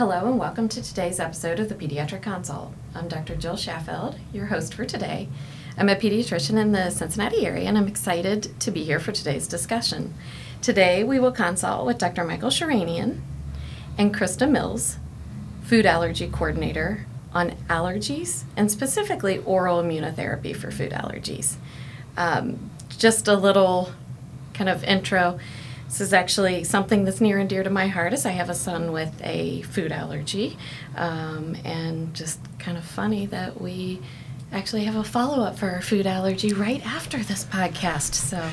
Hello and welcome to today's episode of the Pediatric Consult. I'm Dr. Jill Schaffeld, your host for today. I'm a pediatrician in the Cincinnati area and I'm excited to be here for today's discussion. Today we will consult with Dr. Michael Sherenian and Christa Mills, food allergy coordinator, on allergies and specifically oral immunotherapy for food allergies. Um, just a little kind of intro. This is actually something that's near and dear to my heart as I have a son with a food allergy. Um, and just kind of funny that we actually have a follow up for our food allergy right after this podcast. So,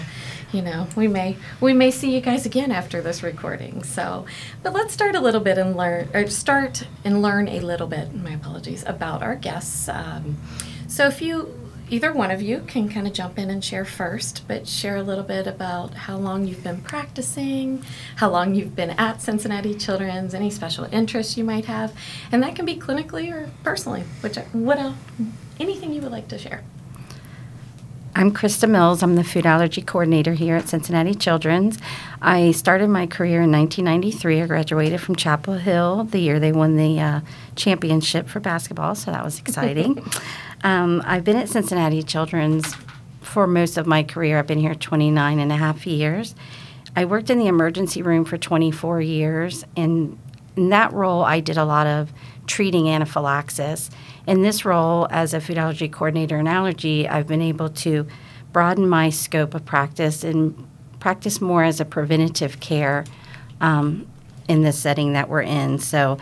you know, we may we may see you guys again after this recording. So, but let's start a little bit and learn or start and learn a little bit. My apologies about our guests. Um, so, if you either one of you can kind of jump in and share first, but share a little bit about how long you've been practicing, how long you've been at Cincinnati Children's, any special interests you might have, and that can be clinically or personally, which what else, anything you would like to share. I'm Christa Mills. I'm the food allergy coordinator here at Cincinnati Children's. I started my career in 1993. I graduated from Chapel Hill the year they won the uh, championship for basketball, so that was exciting. um, I've been at Cincinnati Children's for most of my career. I've been here 29 and a half years. I worked in the emergency room for 24 years, and in that role, I did a lot of treating anaphylaxis. In this role, as a food allergy coordinator in allergy, I've been able to broaden my scope of practice and practice more as a preventative care um, in the setting that we're in. So,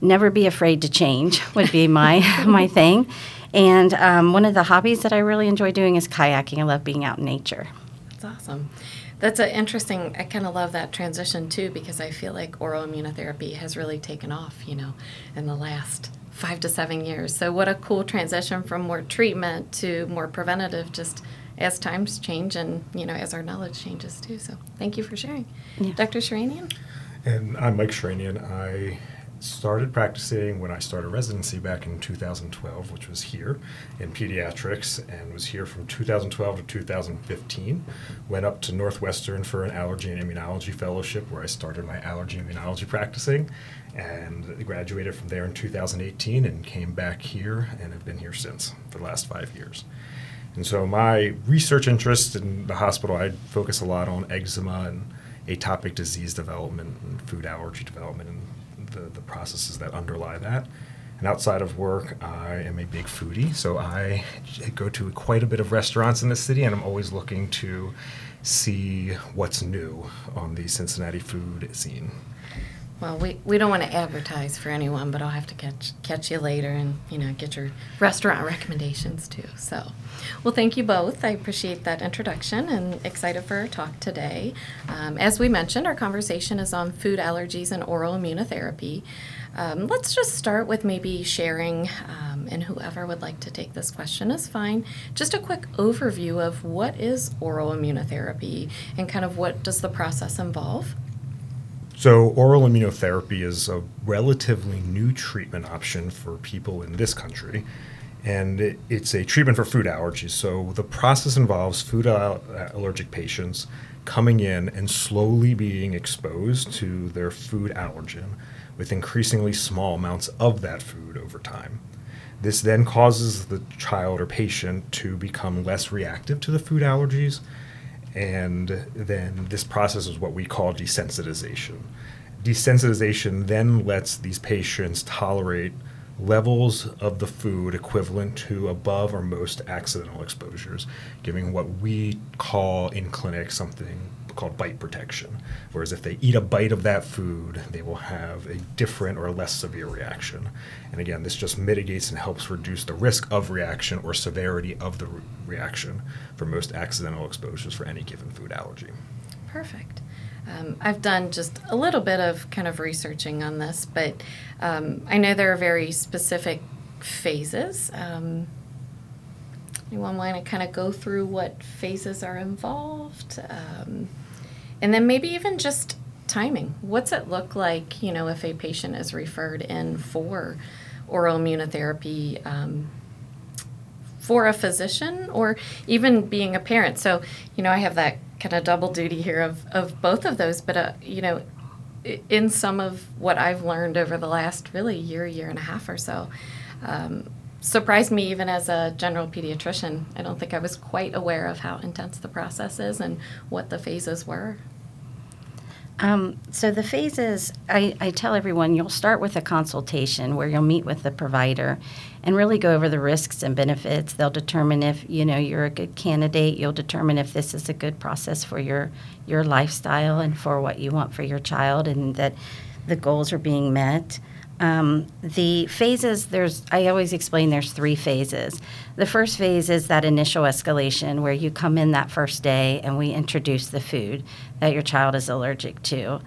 never be afraid to change would be my my thing. And um, one of the hobbies that I really enjoy doing is kayaking. I love being out in nature. That's awesome. That's an interesting. I kind of love that transition too because I feel like oral immunotherapy has really taken off, you know, in the last five to seven years. So what a cool transition from more treatment to more preventative. Just as times change and you know as our knowledge changes too. So thank you for sharing, yeah. Dr. Sherenian. And I'm Mike Sherenian. I started practicing when I started residency back in 2012, which was here in pediatrics, and was here from 2012 to 2015. Went up to Northwestern for an allergy and immunology fellowship where I started my allergy immunology practicing, and graduated from there in 2018 and came back here and have been here since for the last five years. And so my research interest in the hospital, I focus a lot on eczema and atopic disease development and food allergy development and the, the processes that underlie that. And outside of work, I am a big foodie, so I go to quite a bit of restaurants in the city, and I'm always looking to see what's new on the Cincinnati food scene. Well, we, we don't want to advertise for anyone, but I'll have to catch catch you later and you know get your restaurant recommendations too. So, well, thank you both. I appreciate that introduction and excited for our talk today. Um, as we mentioned, our conversation is on food allergies and oral immunotherapy. Um, let's just start with maybe sharing, um, and whoever would like to take this question is fine. Just a quick overview of what is oral immunotherapy and kind of what does the process involve. So, oral immunotherapy is a relatively new treatment option for people in this country, and it, it's a treatment for food allergies. So, the process involves food allergic patients coming in and slowly being exposed to their food allergen with increasingly small amounts of that food over time. This then causes the child or patient to become less reactive to the food allergies and then this process is what we call desensitization. Desensitization then lets these patients tolerate levels of the food equivalent to above or most accidental exposures, giving what we call in clinic something called bite protection. Whereas if they eat a bite of that food, they will have a different or less severe reaction. And again, this just mitigates and helps reduce the risk of reaction or severity of the re- reaction for most accidental exposures for any given food allergy. Perfect. Um, I've done just a little bit of kind of researching on this, but um, I know there are very specific phases. Um, anyone want to kind of go through what phases are involved? Um, and then maybe even just timing. What's it look like, you know, if a patient is referred in for oral immunotherapy um, for a physician or even being a parent? So, you know, I have that kind of double duty here of, of both of those, but, uh, you know, in some of what I've learned over the last really year, year and a half or so. Um, surprised me even as a general pediatrician. I don't think I was quite aware of how intense the process is and what the phases were. Um, so the phases, I, I tell everyone, you'll start with a consultation where you'll meet with the provider and really go over the risks and benefits. They'll determine if you know you're a good candidate. You'll determine if this is a good process for your your lifestyle and for what you want for your child, and that the goals are being met. Um, the phases, there's, I always explain there's three phases. The first phase is that initial escalation where you come in that first day and we introduce the food that your child is allergic to.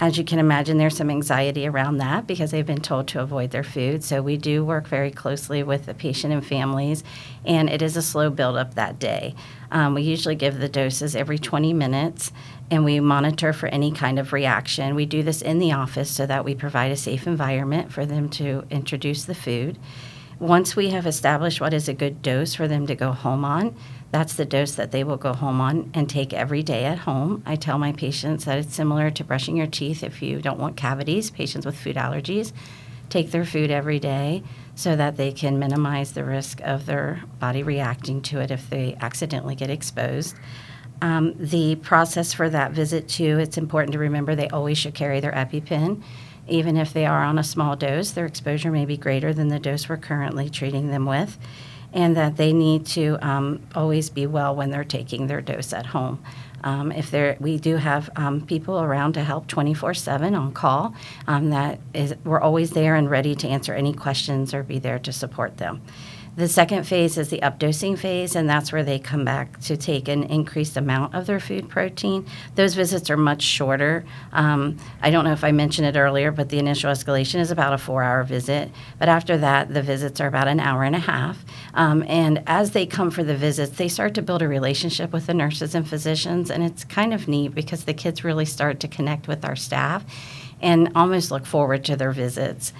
As you can imagine, there's some anxiety around that because they've been told to avoid their food. So we do work very closely with the patient and families, and it is a slow buildup that day. Um, we usually give the doses every 20 minutes, and we monitor for any kind of reaction. We do this in the office so that we provide a safe environment for them to introduce the food. Once we have established what is a good dose for them to go home on, that's the dose that they will go home on and take every day at home. I tell my patients that it's similar to brushing your teeth if you don't want cavities, patients with food allergies take their food every day so that they can minimize the risk of their body reacting to it if they accidentally get exposed. Um, the process for that visit, too, it's important to remember they always should carry their EpiPen. Even if they are on a small dose, their exposure may be greater than the dose we're currently treating them with, and that they need to um, always be well when they're taking their dose at home. Um, if there, we do have um, people around to help 24/7 on call. Um, that is, we're always there and ready to answer any questions or be there to support them. The second phase is the updosing phase, and that's where they come back to take an increased amount of their food protein. Those visits are much shorter. Um, I don't know if I mentioned it earlier, but the initial escalation is about a four hour visit. But after that, the visits are about an hour and a half. Um, and as they come for the visits, they start to build a relationship with the nurses and physicians, and it's kind of neat because the kids really start to connect with our staff and almost look forward to their visits.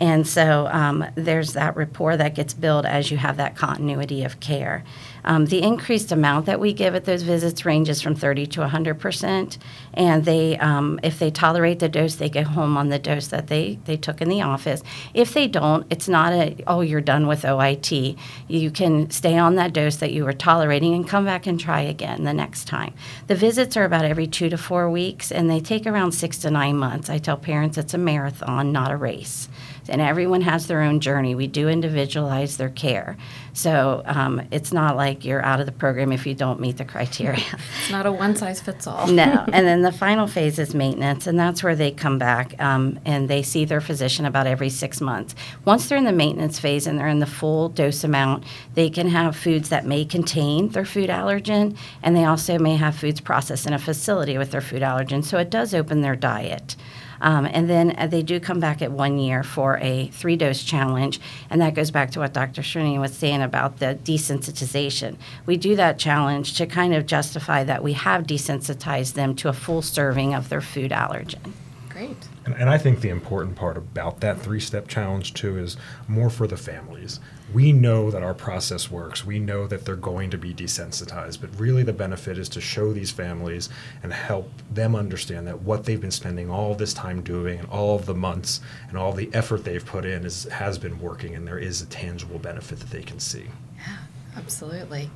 And so um, there's that rapport that gets built as you have that continuity of care. Um, the increased amount that we give at those visits ranges from 30 to 100 percent, and they, um, if they tolerate the dose, they go home on the dose that they they took in the office. If they don't, it's not a oh you're done with OIT. You can stay on that dose that you were tolerating and come back and try again the next time. The visits are about every two to four weeks, and they take around six to nine months. I tell parents it's a marathon, not a race and everyone has their own journey. We do individualize their care. So um, it's not like you're out of the program if you don't meet the criteria. It's not a one size fits all. no. And then the final phase is maintenance, and that's where they come back um, and they see their physician about every six months. Once they're in the maintenance phase and they're in the full dose amount, they can have foods that may contain their food allergen, and they also may have foods processed in a facility with their food allergen. So it does open their diet. Um, and then uh, they do come back at one year for a three dose challenge. And that goes back to what Dr. Srini was saying about the desensitization. We do that challenge to kind of justify that we have desensitized them to a full serving of their food allergen. Great. And, and I think the important part about that three step challenge, too, is more for the families. We know that our process works. We know that they're going to be desensitized, but really the benefit is to show these families and help them understand that what they've been spending all this time doing and all of the months and all the effort they've put in is, has been working, and there is a tangible benefit that they can see. Yeah, absolutely.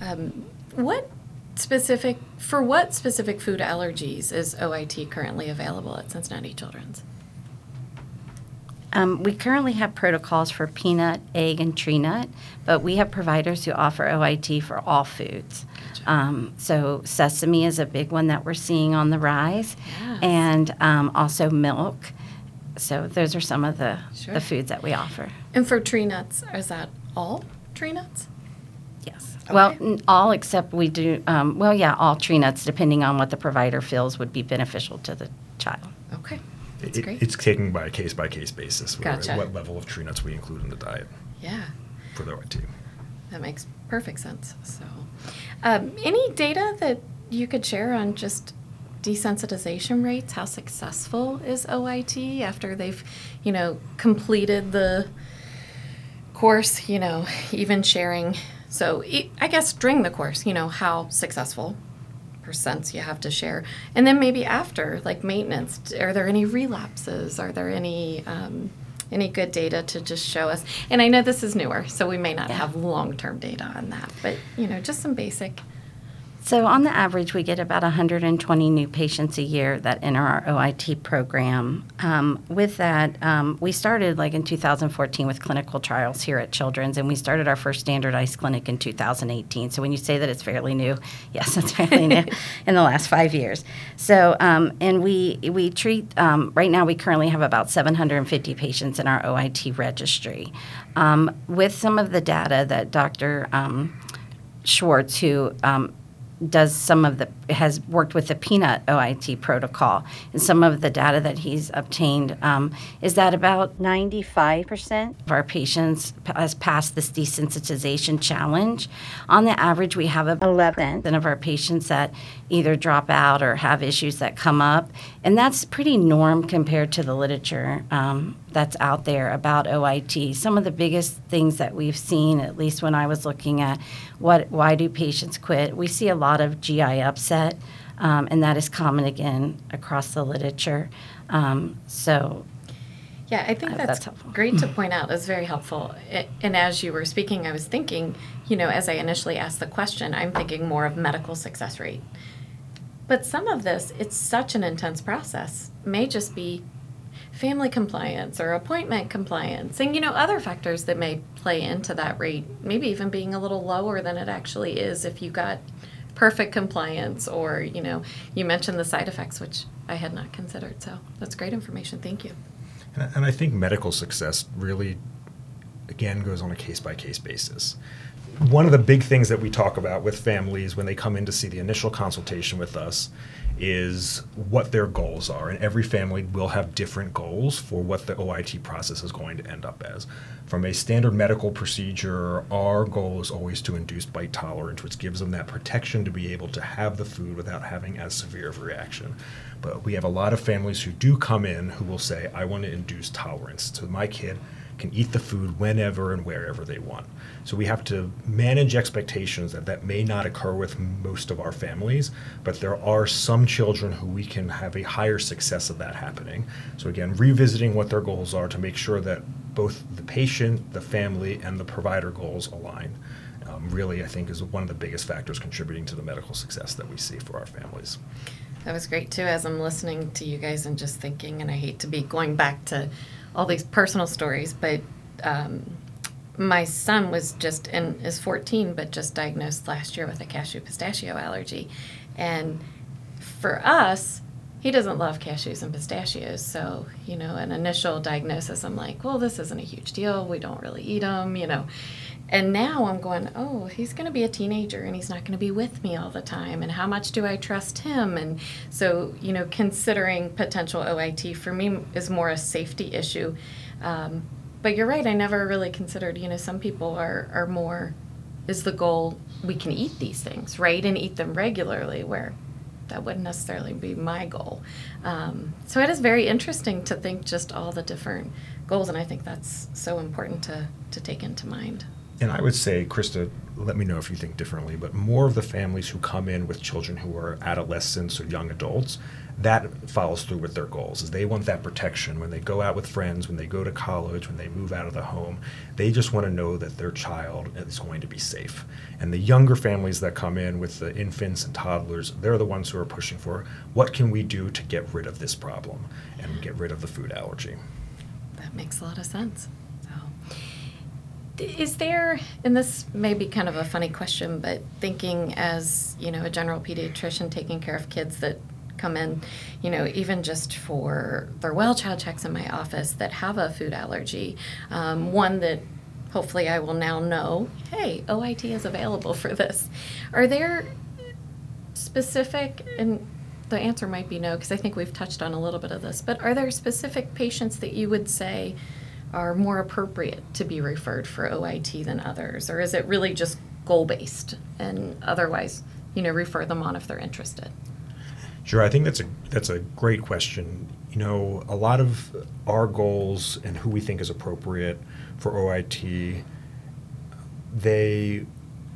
Um, what specific for what specific food allergies is OIT currently available at Cincinnati Children's? Um, we currently have protocols for peanut, egg, and tree nut, but we have providers who offer OIT for all foods. Um, so sesame is a big one that we're seeing on the rise, Yes. and um, also milk. So those are some of the, Sure. the foods that we offer. And for tree nuts, is that all tree nuts? Yes. Well, n- all except we do. Um, well, yeah, all tree nuts, depending on what the provider feels would be beneficial to the child. That's It- great. It's taken by a case by case basis, Gotcha. what level of tree nuts we include in the diet yeah, for the OIT. that makes perfect sense. So, um, any data that you could share on just desensitization rates? How successful is OIT after they've, you know, completed the course? You know, even sharing. So, I guess during the course, you know, how successful percents you have to share? And then maybe after, like maintenance, are there any relapses? Are there any um, any good data to just show us? And I know this is newer, so we may not Yeah. have long term data on that, but you know, just some basic. So, on the average, we get about 120 new patients a year that enter our OIT program. Um, with that, um, we started like in 2014 with clinical trials here at Children's, and we started our first standardized clinic in 2018. So, when you say that it's fairly new, yes, it's fairly new in the last five years. So, um, and we we treat um, right now. We currently have about 750 patients in our OIT registry. Um, with some of the data that Dr. Um, Schwartz, who um, does some of the has worked with the peanut OIT protocol, and some of the data that he's obtained um, is that about 95% of our patients has passed this desensitization challenge. On the average, we have 11% of our patients that either drop out or have issues that come up, and that's pretty norm compared to the literature um, that's out there about OIT. Some of the biggest things that we've seen, at least when I was looking at what why do patients quit, we see a lot of GI upset, um, and that is common again across the literature. Um, so Yeah, I think I that's, that's great to point out. It's very helpful. I- And as you were speaking, I was thinking, you know, as I initially asked the question, I'm thinking more of medical success rate. But some of this, it's such an intense process, may just be family compliance or appointment compliance. And you know other factors that may play into that rate maybe even being a little lower than it actually is if you got perfect compliance or you know you mentioned the side effects which i had not considered. So that's great information. Thank you. And, and I think medical success really, again, goes on a case by case basis. One of the big things that we talk about with families when they come in to see the initial consultation with us is what their goals are. And every family will have different goals for what the OIT process is going to end up as. From a standard medical procedure, our goal is always to induce bite tolerance, which gives them that protection to be able to have the food without having as severe of a reaction. But we have a lot of families who do come in who will say, I want to induce tolerance. So my kid can eat the food whenever and wherever they want. So we have to manage expectations that that may not occur with most of our families, but there are some children who we can have a higher success of that happening. So again, revisiting what their goals are to make sure that both the patient, the family, and the provider goals align. Um, really, I think is one of the biggest factors contributing to the medical success that we see for our families. That was great too, as I'm listening to you guys and just thinking, and I hate to be going back to all these personal stories, but um, my son was just and is 14, but just diagnosed last year with a cashew pistachio allergy, and for us, he doesn't love cashews and pistachios. So you know, an initial diagnosis, I'm like, well, this isn't a huge deal. We don't really eat them, you know. And now I'm going, oh, he's going to be a teenager and he's not going to be with me all the time. And how much do I trust him? And so, you know, considering potential OIT for me is more a safety issue. Um, but you're right, I never really considered, you know, some people are, are more, is the goal we can eat these things, right? And eat them regularly, where that wouldn't necessarily be my goal. Um, so it is very interesting to think just all the different goals. And I think that's so important to, to take into mind. And I would say, Christa, let me know if you think differently, but more of the families who come in with children who are adolescents or young adults, that follows through with their goals. Is they want that protection when they go out with friends, when they go to college, when they move out of the home. They just want to know that their child is going to be safe. And the younger families that come in with the infants and toddlers, they're the ones who are pushing for what can we do to get rid of this problem and get rid of the food allergy. That makes a lot of sense. So, is there, and this may be kind of a funny question, but thinking as you know a general pediatrician taking care of kids that come in, you know, even just for their well child checks in my office that have a food allergy, um, one that hopefully I will now know, hey, OIT is available for this. Are there specific and the answer might be no because i think we've touched on a little bit of this but are there specific patients that you would say are more appropriate to be referred for oit than others or is it really just goal based and otherwise you know refer them on if they're interested Sure, I think that's a that's a great question. You know, a lot of our goals and who we think is appropriate for OIT, they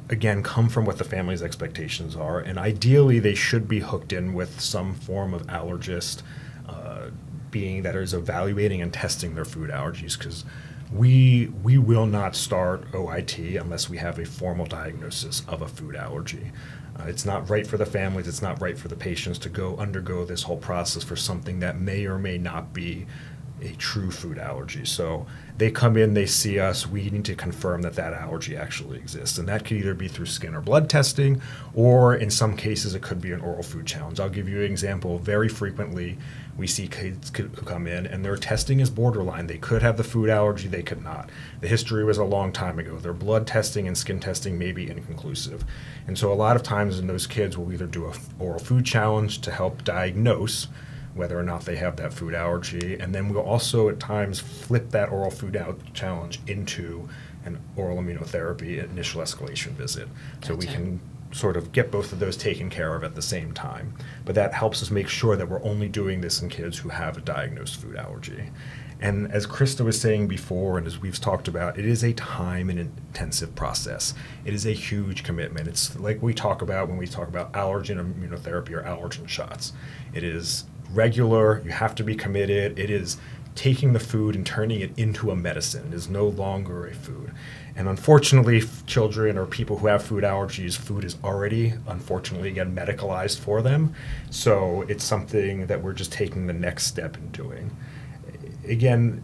again come from what the family's expectations are, and ideally they should be hooked in with some form of allergist, uh, being that is evaluating and testing their food allergies because. We, we will not start OIT unless we have a formal diagnosis of a food allergy. Uh, it's not right for the families, it's not right for the patients to go undergo this whole process for something that may or may not be a true food allergy. So they come in, they see us, we need to confirm that that allergy actually exists. And that could either be through skin or blood testing, or in some cases, it could be an oral food challenge. I'll give you an example. Very frequently, we see kids who come in and their testing is borderline. They could have the food allergy, they could not. The history was a long time ago. Their blood testing and skin testing may be inconclusive. And so a lot of times in those kids, we'll either do a oral food challenge to help diagnose whether or not they have that food allergy. And then we'll also at times flip that oral food out challenge into an oral immunotherapy initial escalation visit. So we can sort of get both of those taken care of at the same time. But that helps us make sure that we're only doing this in kids who have a diagnosed food allergy. And as Christa was saying before, and as we've talked about, it is a time and intensive process. It is a huge commitment. It's like we talk about when we talk about allergen immunotherapy or allergen shots. It is regular, you have to be committed. It is taking the food and turning it into a medicine. It is no longer a food. And unfortunately, children or people who have food allergies, food is already, unfortunately, again, medicalized for them. So it's something that we're just taking the next step in doing. Again,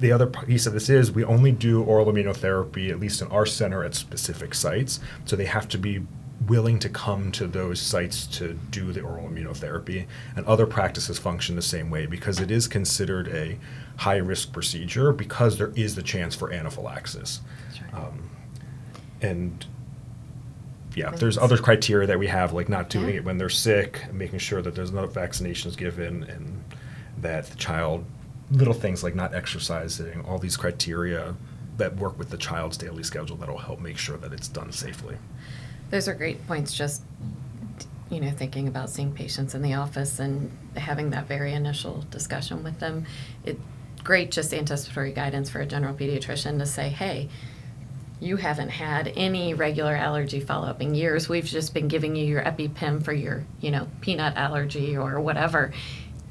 the other piece of this is we only do oral immunotherapy, at least in our center, at specific sites. So they have to be willing to come to those sites to do the oral immunotherapy. And other practices function the same way because it is considered a high risk procedure because there is the chance for anaphylaxis. Um, and yeah, there's other criteria that we have, like not doing Yeah. it when they're sick, making sure that there's no vaccinations given, and that the child, little things like not exercising, all these criteria that work with the child's daily schedule that'll help make sure that it's done safely. Those are great points, just, you know, thinking about seeing patients in the office and having that very initial discussion with them. It, great just anticipatory guidance for a general pediatrician to say, hey, you haven't had any regular allergy follow-up in years. We've just been giving you your EpiPen for your, you know, peanut allergy or whatever.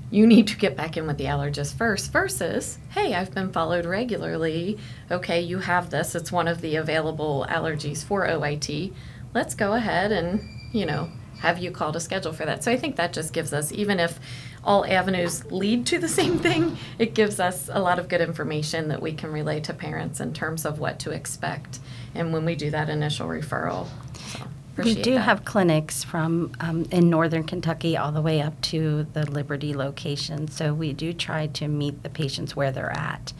You need to get back in with the allergist first versus, hey, I've been followed regularly. Okay, you have this. It's one of the available allergies for OIT. Let's go ahead and, you know, have you called a schedule for that. So I think that just gives us, even if all avenues lead to the same thing, it gives us a lot of good information that we can relay to parents in terms of what to expect. And when we do that initial referral, so We do that. have clinics from um, in northern Kentucky all the way up to the Liberty location. So we do try to meet the patients where they're at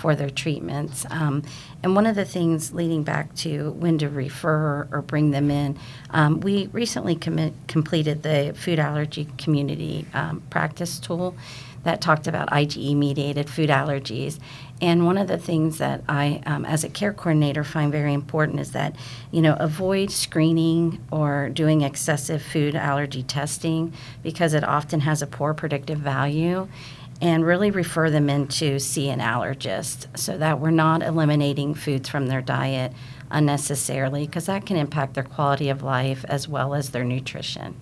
for their treatments. Um, and one of the things leading back to when to refer or bring them in, um, we recently commit, completed the food allergy community um, practice tool that talked about IgE mediated food allergies. And one of the things that I, um, as a care coordinator, find very important is that, you know, avoid screening or doing excessive food allergy testing because it often has a poor predictive value. And really refer them in to see an allergist so that we're not eliminating foods from their diet unnecessarily because that can impact their quality of life as well as their nutrition.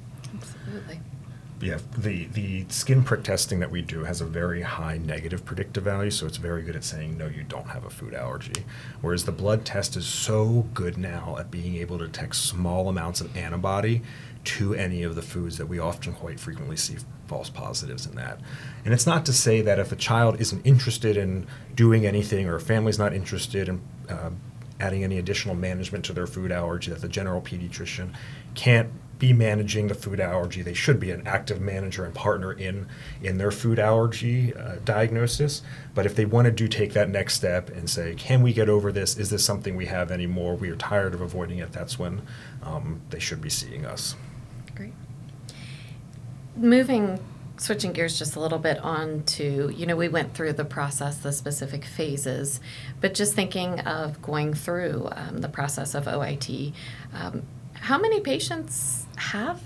Yeah, the, the skin prick testing that we do has a very high negative predictive value, so it's very good at saying, no, you don't have a food allergy. Whereas the blood test is so good now at being able to detect small amounts of antibody to any of the foods that we often quite frequently see false positives in that. And it's not to say that if a child isn't interested in doing anything or a family's not interested in uh, adding any additional management to their food allergy, that the general pediatrician can't be managing the food allergy. They should be an active manager and partner in in their food allergy uh, diagnosis. But if they want to do take that next step and say, can we get over this? Is this something we have anymore? We are tired of avoiding it. That's when um, they should be seeing us. Great. Moving, switching gears just a little bit on to, you know, we went through the process, the specific phases, but just thinking of going through um, the process of OIT, um, how many patients have,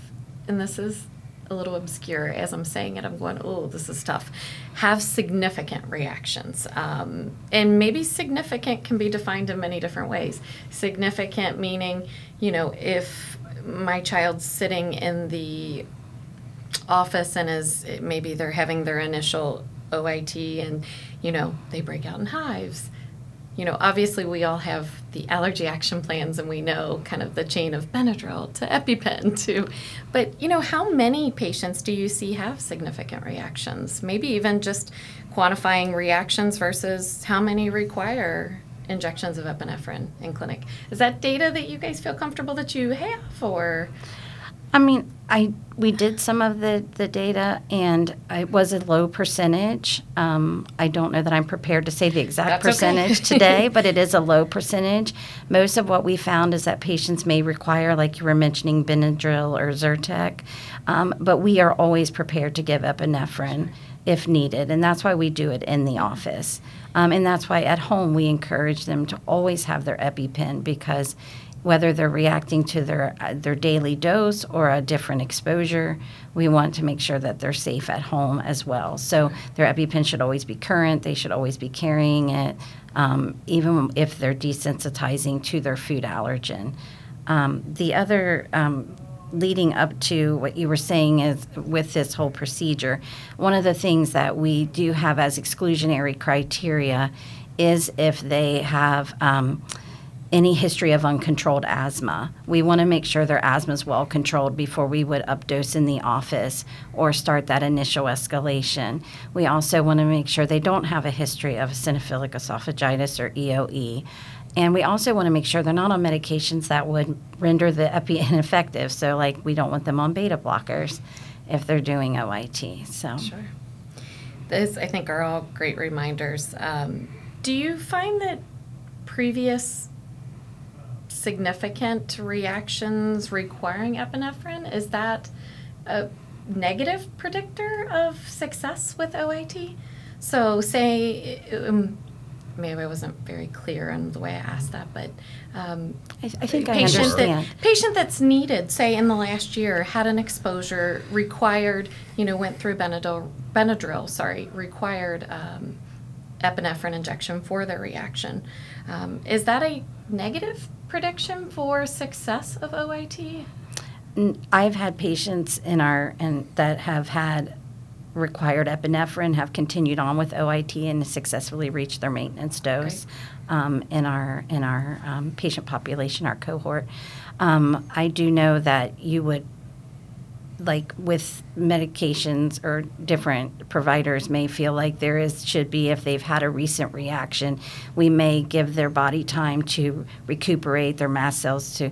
and this is a little obscure as I'm saying it. I'm going, oh, this is tough. Have significant reactions. Um, and maybe significant can be defined in many different ways. Significant meaning, you know, if my child's sitting in the office and is maybe they're having their initial OIT and, you know, they break out in hives you know, obviously we all have the allergy action plans and we know kind of the chain of Benadryl to EpiPen to, but you know, how many patients do you see have significant reactions? Maybe even just quantifying reactions versus how many require injections of epinephrine in clinic. Is that data that you guys feel comfortable that you have or? I mean, I we did some of the, the data, and it was a low percentage. Um, I don't know that I'm prepared to say the exact That's okay. percentage today, but it is a low percentage. Most of what we found is that patients may require, like you were mentioning, Benadryl or Zyrtec, um, but we are always prepared to give epinephrine if needed, and that's why we do it in the office. Um, and that's why at home we encourage them to always have their EpiPen because whether they're reacting to their uh, their daily dose or a different exposure, we want to make sure that they're safe at home as well. So their EpiPen should always be current. They should always be carrying it, um, even if they're desensitizing to their food allergen. Um, the other um, leading up to what you were saying is with this whole procedure, one of the things that we do have as exclusionary criteria is if they have um, any history of uncontrolled asthma. We want to make sure their asthma is well controlled before we would updose in the office or start that initial escalation. We also want to make sure they don't have a history of eosinophilic esophagitis or EOE. And we also want to make sure they're not on medications that would render the epi ineffective. So, like, we don't want them on beta blockers if they're doing OIT. So, Sure. Those, I think, are all great reminders. Um, do you find that previous significant reactions requiring epinephrine, is that a negative predictor of success with OIT? So, say, um, maybe I wasn't very clear on the way I asked that, but um, I, I think I patient understand. That, patient that's needed, say in the last year, had an exposure, required, you know, went through Benadryl, Benadryl sorry, required um, epinephrine injection for their reaction. Um, is that a negative prediction for success of OIT? I've had patients in our and that have had required epinephrine have continued on with OIT and successfully reached their maintenance dose um, in our in our um, patient population, our cohort. Um, I do know that you would like with medications or different providers may feel like there is should be if they've had a recent reaction we may give their body time to recuperate their mast cells to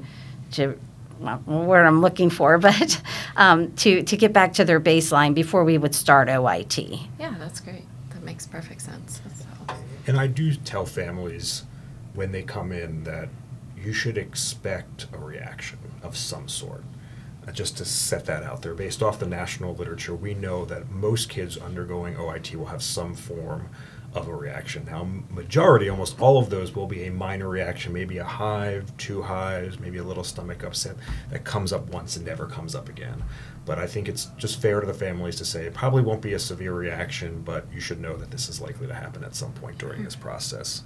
to well, where I'm looking for, but um, to to get back to their baseline before we would start OIT. Yeah, that's great. That makes perfect sense. So, And I do tell families when they come in that you should expect a reaction of some sort. Uh, just to set that out there, based off the national literature, we know that most kids undergoing OIT will have some form of a reaction. Now, majority, almost all of those will be a minor reaction, maybe a hive, two hives, maybe a little stomach upset that comes up once and never comes up again. But I think it's just fair to the families to say it probably won't be a severe reaction, but you should know that this is likely to happen at some point during this process.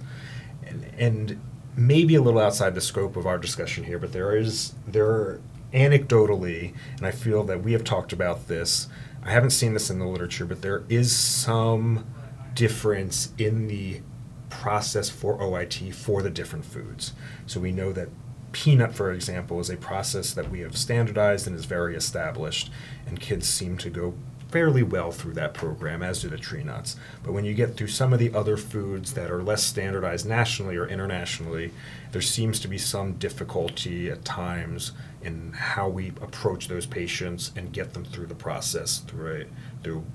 And, and maybe a little outside the scope of our discussion here, but there is there anecdotally, and I feel that we have talked about this. I haven't seen this in the literature, but there is some difference in the process for OIT for the different foods. So we know that peanut, for example, is a process that we have standardized and is very established, and kids seem to go fairly well through that program, as do the tree nuts. But when you get through some of the other foods that are less standardized nationally or internationally, there seems to be some difficulty at times in how we approach those patients and get them through the process through a, through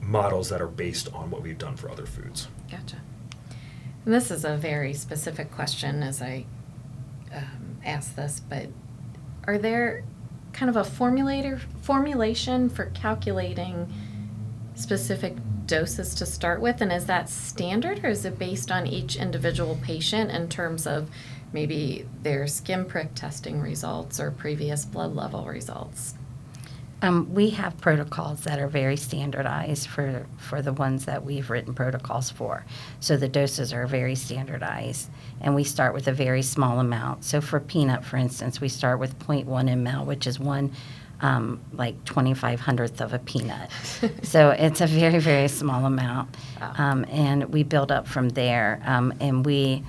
models that are based on what we've done for other foods. gotcha. And this is a very specific question as I um, ask this, but are there kind of a formulator formulation for calculating specific doses to start with, and is that standard or is it based on each individual patient in terms of maybe their skin prick testing results or previous blood level results? Um, we have protocols that are very standardized for, for the ones that we've written protocols for. So the doses are very standardized, and we start with a very small amount. So for peanut, for instance, we start with 0.1 ml, which is one um, like 25 hundredth of a peanut. so it's a very, very small amount. Wow. Um, and we build up from there. Um, and we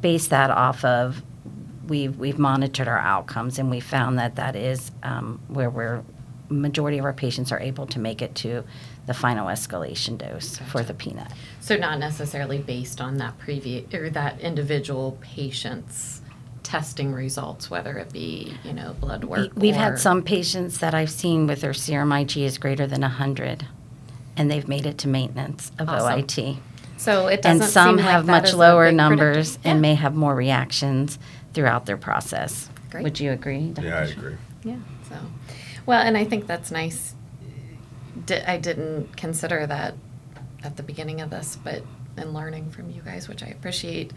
base that off of we've, we've monitored our outcomes and we found that that is um, where we're majority of our patients are able to make it to the final escalation dose for the peanut. So not necessarily based on that previous, or that individual patient's testing results, whether it be, you know, blood work We, have or- had some patients that I've seen with their serum IgE is greater than 100 and they've made it to maintenance of Awesome. OIT. So it And doesn't some seem like have much lower numbers predictor. and may have more reactions throughout their process. Great. Would you agree? Dr. Yeah, I agree. Yeah, so, well, and I think that's nice. Di- I didn't consider that at the beginning of this, but in learning from you guys, which I appreciate,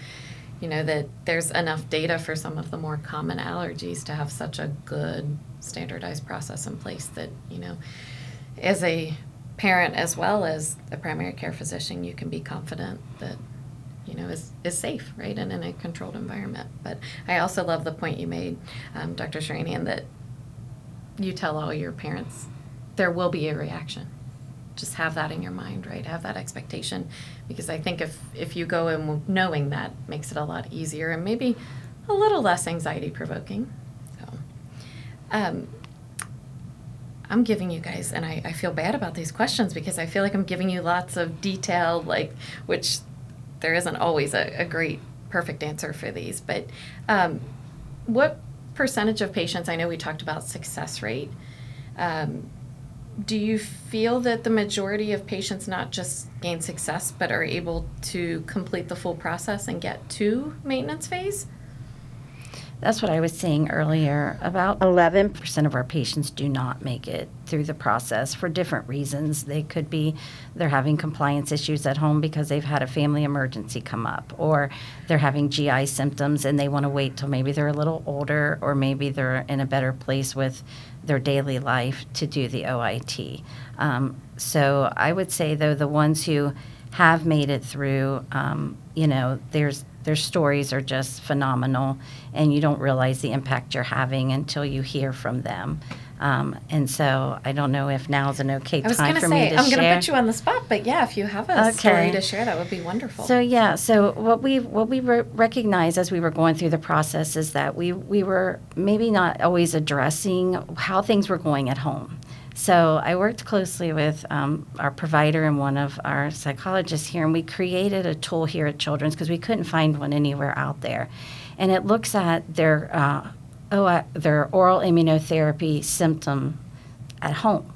you know, that there's enough data for some of the more common allergies to have such a good standardized process in place that, you know, as a parent as well as a primary care physician, you can be confident that you know, is, is safe, right, and in a controlled environment. But I also love the point you made, um, Dr. Sherenian, that you tell all your parents there will be a reaction. Just have that in your mind, right? Have that expectation, because I think if if you go in knowing that makes it a lot easier and maybe a little less anxiety provoking. So, um, I'm giving you guys, and I, I feel bad about these questions because I feel like I'm giving you lots of detail, like which there isn't always a, a great perfect answer for these. But um, what percentage of patients? I know we talked about success rate. Um, do you feel that the majority of patients not just gain success but are able to complete the full process and get to maintenance phase? That's what I was saying earlier. About 11% of our patients do not make it through the process for different reasons. They could be they're having compliance issues at home because they've had a family emergency come up, or they're having GI symptoms and they want to wait till maybe they're a little older, or maybe they're in a better place with their daily life to do the OIT. Um, so I would say, though, the ones who have made it through, um, you know, there's their stories are just phenomenal, and you don't realize the impact you're having until you hear from them. Um, and so I don't know if now is an okay I was time going to for me say to I'm share. going to put you on the spot, but yeah, if you have a story Okay. to share, that would be wonderful. So yeah, so what we what we re- recognized as we were going through the process is that we we were maybe not always addressing how things were going at home. So I worked closely with um, our provider and one of our psychologists here, and we created a tool here at Children's because we couldn't find one anywhere out there, and it looks at their uh, uh, their oral immunotherapy symptom at home.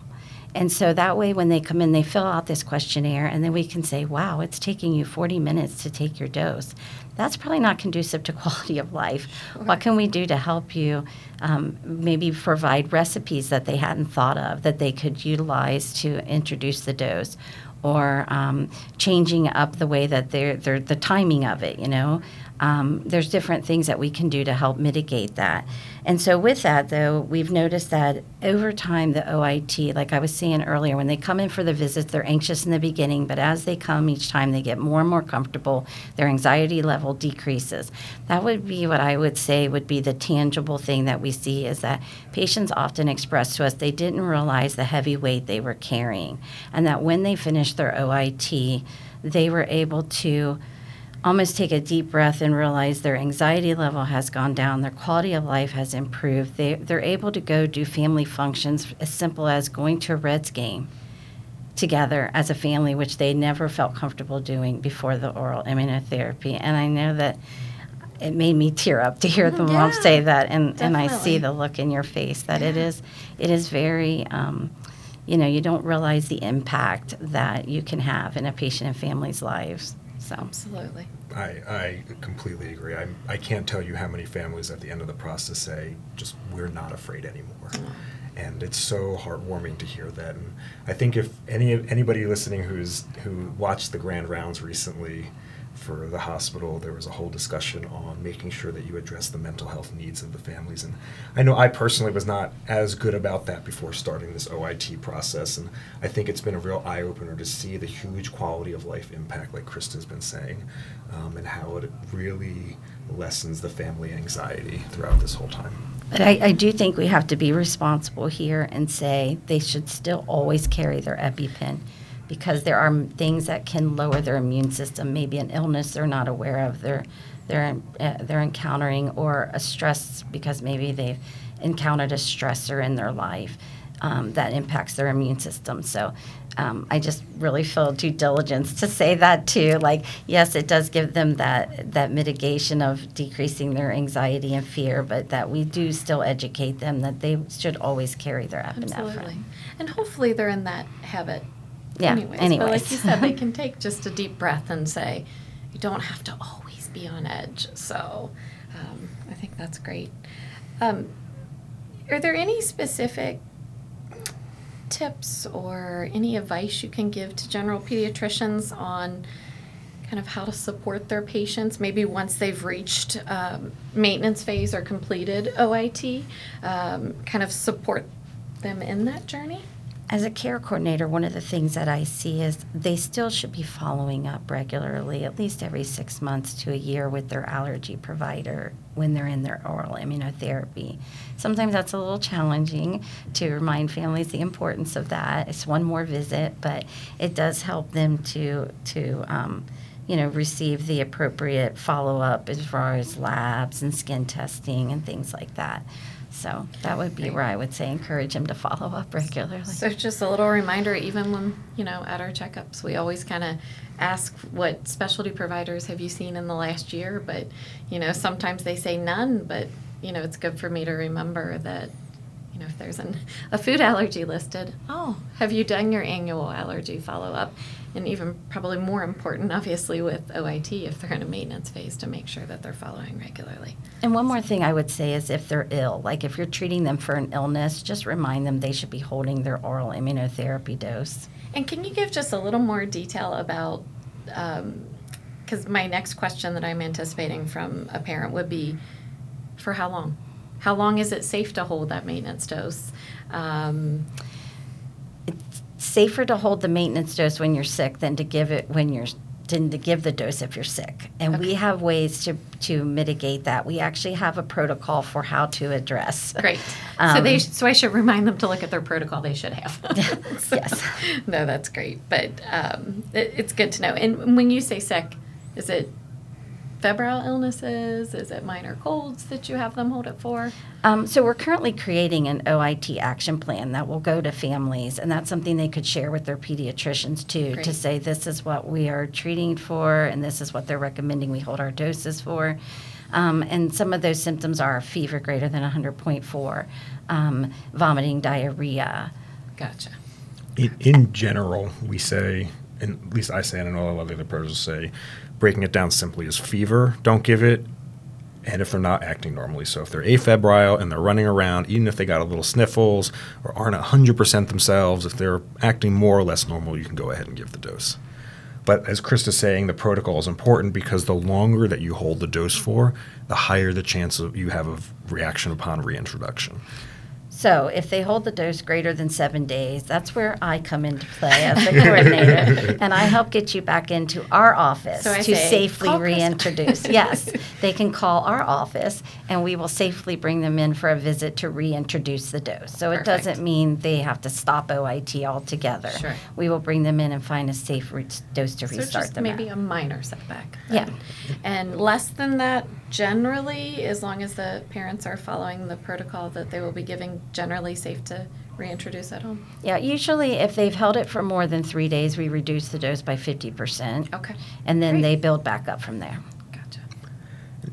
And so that way, when they come in, they fill out this questionnaire, and then we can say, wow, it's taking you 40 minutes to take your dose. That's probably not conducive to quality of life. What can we do to help you? Um, maybe provide recipes that they hadn't thought of that they could utilize to introduce the dose, or um, changing up the way that they're, they're the timing of it, you know? Um, there's different things that we can do to help mitigate that. And so, with that, though, we've noticed that over time, the OIT, like I was saying earlier, when they come in for the visits, they're anxious in the beginning, but as they come each time, they get more and more comfortable. Their anxiety level decreases. That would be what I would say would be the tangible thing that we see is that patients often express to us they didn't realize the heavy weight they were carrying, and that when they finished their OIT, they were able to almost take a deep breath and realize their anxiety level has gone down, their quality of life has improved. They, they're able to go do family functions as simple as going to a Reds game together as a family, which they never felt comfortable doing before the oral immunotherapy. And I know that it made me tear up to hear them all Yeah, say that, and, and I see the look in your face that it Yeah. is it is very. Um, you know, you don't realize the impact that you can have in a patient and family's lives. So, Absolutely. I, I completely agree. I, I can't tell you how many families at the end of the process say, just, we're not afraid anymore. And it's so heartwarming to hear that. And I think if any anybody listening who's who watched the grand rounds recently for the hospital, there was a whole discussion on making sure that you address the mental health needs of the families. And I know I personally was not as good about that before starting this OIT process. And I think it's been a real eye opener to see the huge quality of life impact, like Christa's been saying, um, and how it really lessens the family anxiety throughout this whole time. But I, I do think we have to be responsible here and say they should still always carry their EpiPen because there are things that can lower their immune system, maybe an illness they're not aware of, they're, they're, uh, they're encountering, or a stress because maybe they've encountered a stressor in their life um, that impacts their immune system. So um, I just really feel due diligence to say that too. Like, yes, it does give them that that mitigation of decreasing their anxiety and fear, but that we do still educate them that they should always carry their epinephrine. Absolutely. And hopefully they're in that habit Yeah, anyways. But like you said, they can take just a deep breath and say, you don't have to always be on edge. So um, I think that's great. Um, are there any specific tips or any advice you can give to general pediatricians on kind of how to support their patients, maybe once they've reached um, maintenance phase or completed OIT, um, kind of support them in that journey? As a care coordinator, one of the things that I see is they still should be following up regularly, at least every six months to a year, with their allergy provider when they're in their oral immunotherapy. Sometimes that's a little challenging to remind families the importance of that. It's one more visit, but it does help them to to um, you know receive the appropriate follow up as far as labs and skin testing and things like that. So that would be where I would say encourage him to follow up regularly. So just a little reminder, even when, you know, at our checkups, we always kind of ask what specialty providers have you seen in the last year? But, you know, sometimes they say none, but, you know, it's good for me to remember that, you know, if there's an, a food allergy listed, oh, have you done your annual allergy follow-up? And even probably more important, obviously, with OIT, if they're in a maintenance phase, to make sure that they're following regularly. And one more thing I would say is if they're ill, like if you're treating them for an illness, just remind them they should be holding their oral immunotherapy dose. And can you give just a little more detail about, um, because my next question that I'm anticipating from a parent would be, for how long? How long is it safe to hold that maintenance dose? Um, It's safer to hold the maintenance dose when you're sick than to give it when you're than to give the dose if you're sick. And we have ways to to mitigate that. We actually have a protocol for how to address. great. so they, Um, so I should remind them to look at their protocol. They should have. Yes. No, that's great. But um, it, it's good to know. And when you say sick, is it febrile illnesses? Is it minor colds that you have them hold it for? Um, so we're currently creating an OIT action plan that will go to families, and that's something they could share with their pediatricians too, Great. to say this is what we are treating for, and this is what they're recommending we hold our doses for. Um, and some of those symptoms are fever greater than 100.4, um, vomiting, diarrhea. Gotcha. in, in general, we say, and at least I say, and I know a lot of the other pros say, breaking it down simply is fever, don't give it, and if they're not acting normally. So if they're afebrile and they're running around, even if they got a little sniffles or aren't 100% themselves, if they're acting more or less normal, you can go ahead and give the dose. But as Chris is saying, the protocol is important because the longer that you hold the dose for, the higher the chance of you have of reaction upon reintroduction. So if they hold the dose greater than seven days, that's where I come into play as the coordinator, and I help get you back into our office So to say, safely reintroduce. yes, they can call our office, and we will safely bring them in for a visit to reintroduce the dose. So it doesn't mean they have to stop OIT altogether. Sure. We will bring them in and find a safe re- dose to So restart just them. maybe at. a minor setback. Yeah. And less than that, generally, as long as the parents are following the protocol that they will be giving, generally safe to reintroduce at home. yeah, usually if they've held it for more than three days, we reduce the dose by fifty percent, Okay. and then Great. they build back up from there. Gotcha.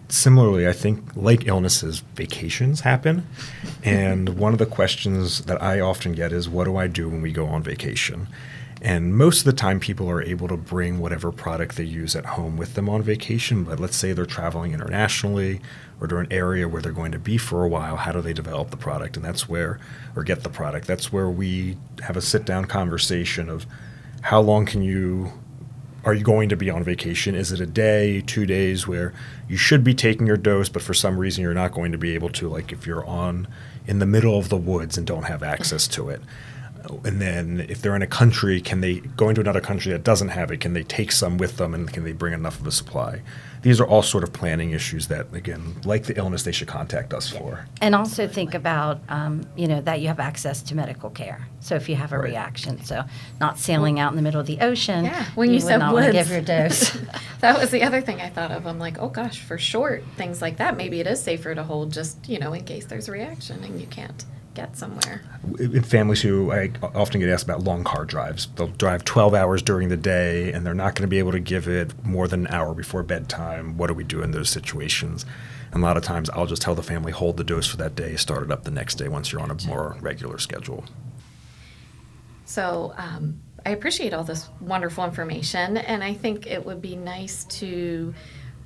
Similarly, I think like illnesses, vacations happen. And one of the questions that I often get is, what do I do when we go on vacation? And most of the time, people are able to bring whatever product they use at home with them on vacation. But let's say they're traveling internationally or to an area where they're going to be for a while. How do they develop the product? And that's where, or get the product. That's where we have a sit down conversation of how long can you are you going to be on vacation? Is it a day, two days where you should be taking your dose, but for some reason you're not going to be able to, like if you're on in the middle of the woods and don't have access to it? And then if they're in a country, can they go into another country that doesn't have it? Can they take some with them and can they bring enough of a supply? These are all sort of planning issues that, again, like the illness, they should contact us for. And also think about, um, you know, that you have access to medical care. So if you have a Right. reaction, so not sailing out in the middle of the ocean. Yeah, when you, would said not woods, give your dose. that was the other thing I thought of. I'm like, oh gosh, for short things like that, maybe it is safer to hold just you know in case there's a reaction and you can't get somewhere. in families who I often get asked about long car drives. They'll drive 12 hours during the day and they're not going to be able to give it more than an hour before bedtime. What do we do in those situations? And a lot of times I'll just tell the family hold the dose for that day, start it up the next day once you're on a more regular schedule. So um, I appreciate all this wonderful information, and I think it would be nice to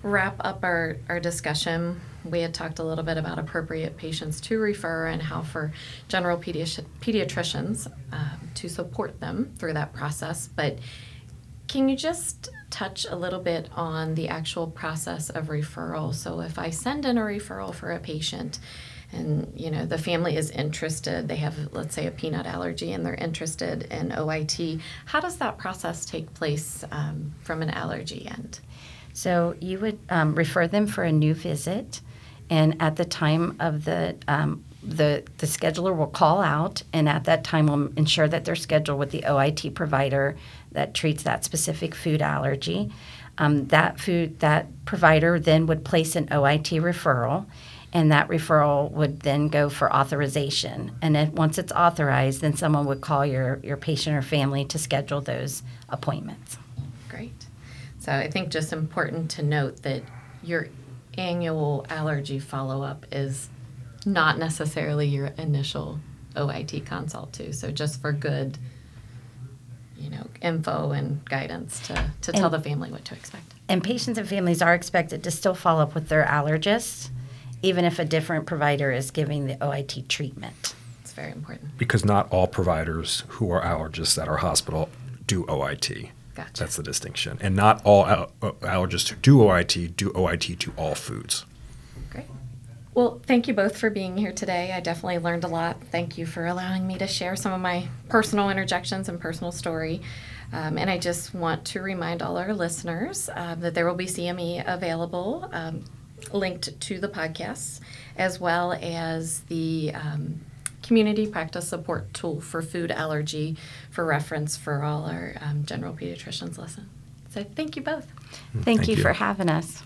wrap up our, our discussion. We had talked a little bit about appropriate patients to refer and how for general pediatri- pediatricians um, to support them through that process. But can you just touch a little bit on the actual process of referral? So if I send in a referral for a patient and you know the family is interested, they have let's say a peanut allergy and they're interested in OIT, how does that process take place um, from an allergy end? So you would um, refer them for a new visit, and at the time of the um, the the scheduler will call out, and at that time will ensure that they're scheduled with the OIT provider that treats that specific food allergy. Um, that food that provider then would place an OIT referral, and that referral would then go for authorization. And then once it's authorized, then someone would call your your patient or family to schedule those appointments. Great. So I think just important to note that your annual allergy follow up is not necessarily your initial OIT consult too. So just for good, you know, info and guidance to, to tell And- the family what to expect. And patients and families are expected to still follow up with their allergist, even if a different provider is giving the OIT treatment. It's very important. Because not all providers who are allergists at our hospital do OIT. Gotcha. That's the distinction. And not all al- uh, allergists who do OIT do OIT to all foods. Great. Well, thank you both for being here today. I definitely learned a lot. Thank you for allowing me to share some of my personal interjections and personal story. Um, and I just want to remind all our listeners uh, that there will be CME available um, linked to the podcasts, as well as the um, community practice support tool for food allergy for reference for all our um, general pediatricians listen. So thank you both. Thank, Thank you, you. for having us.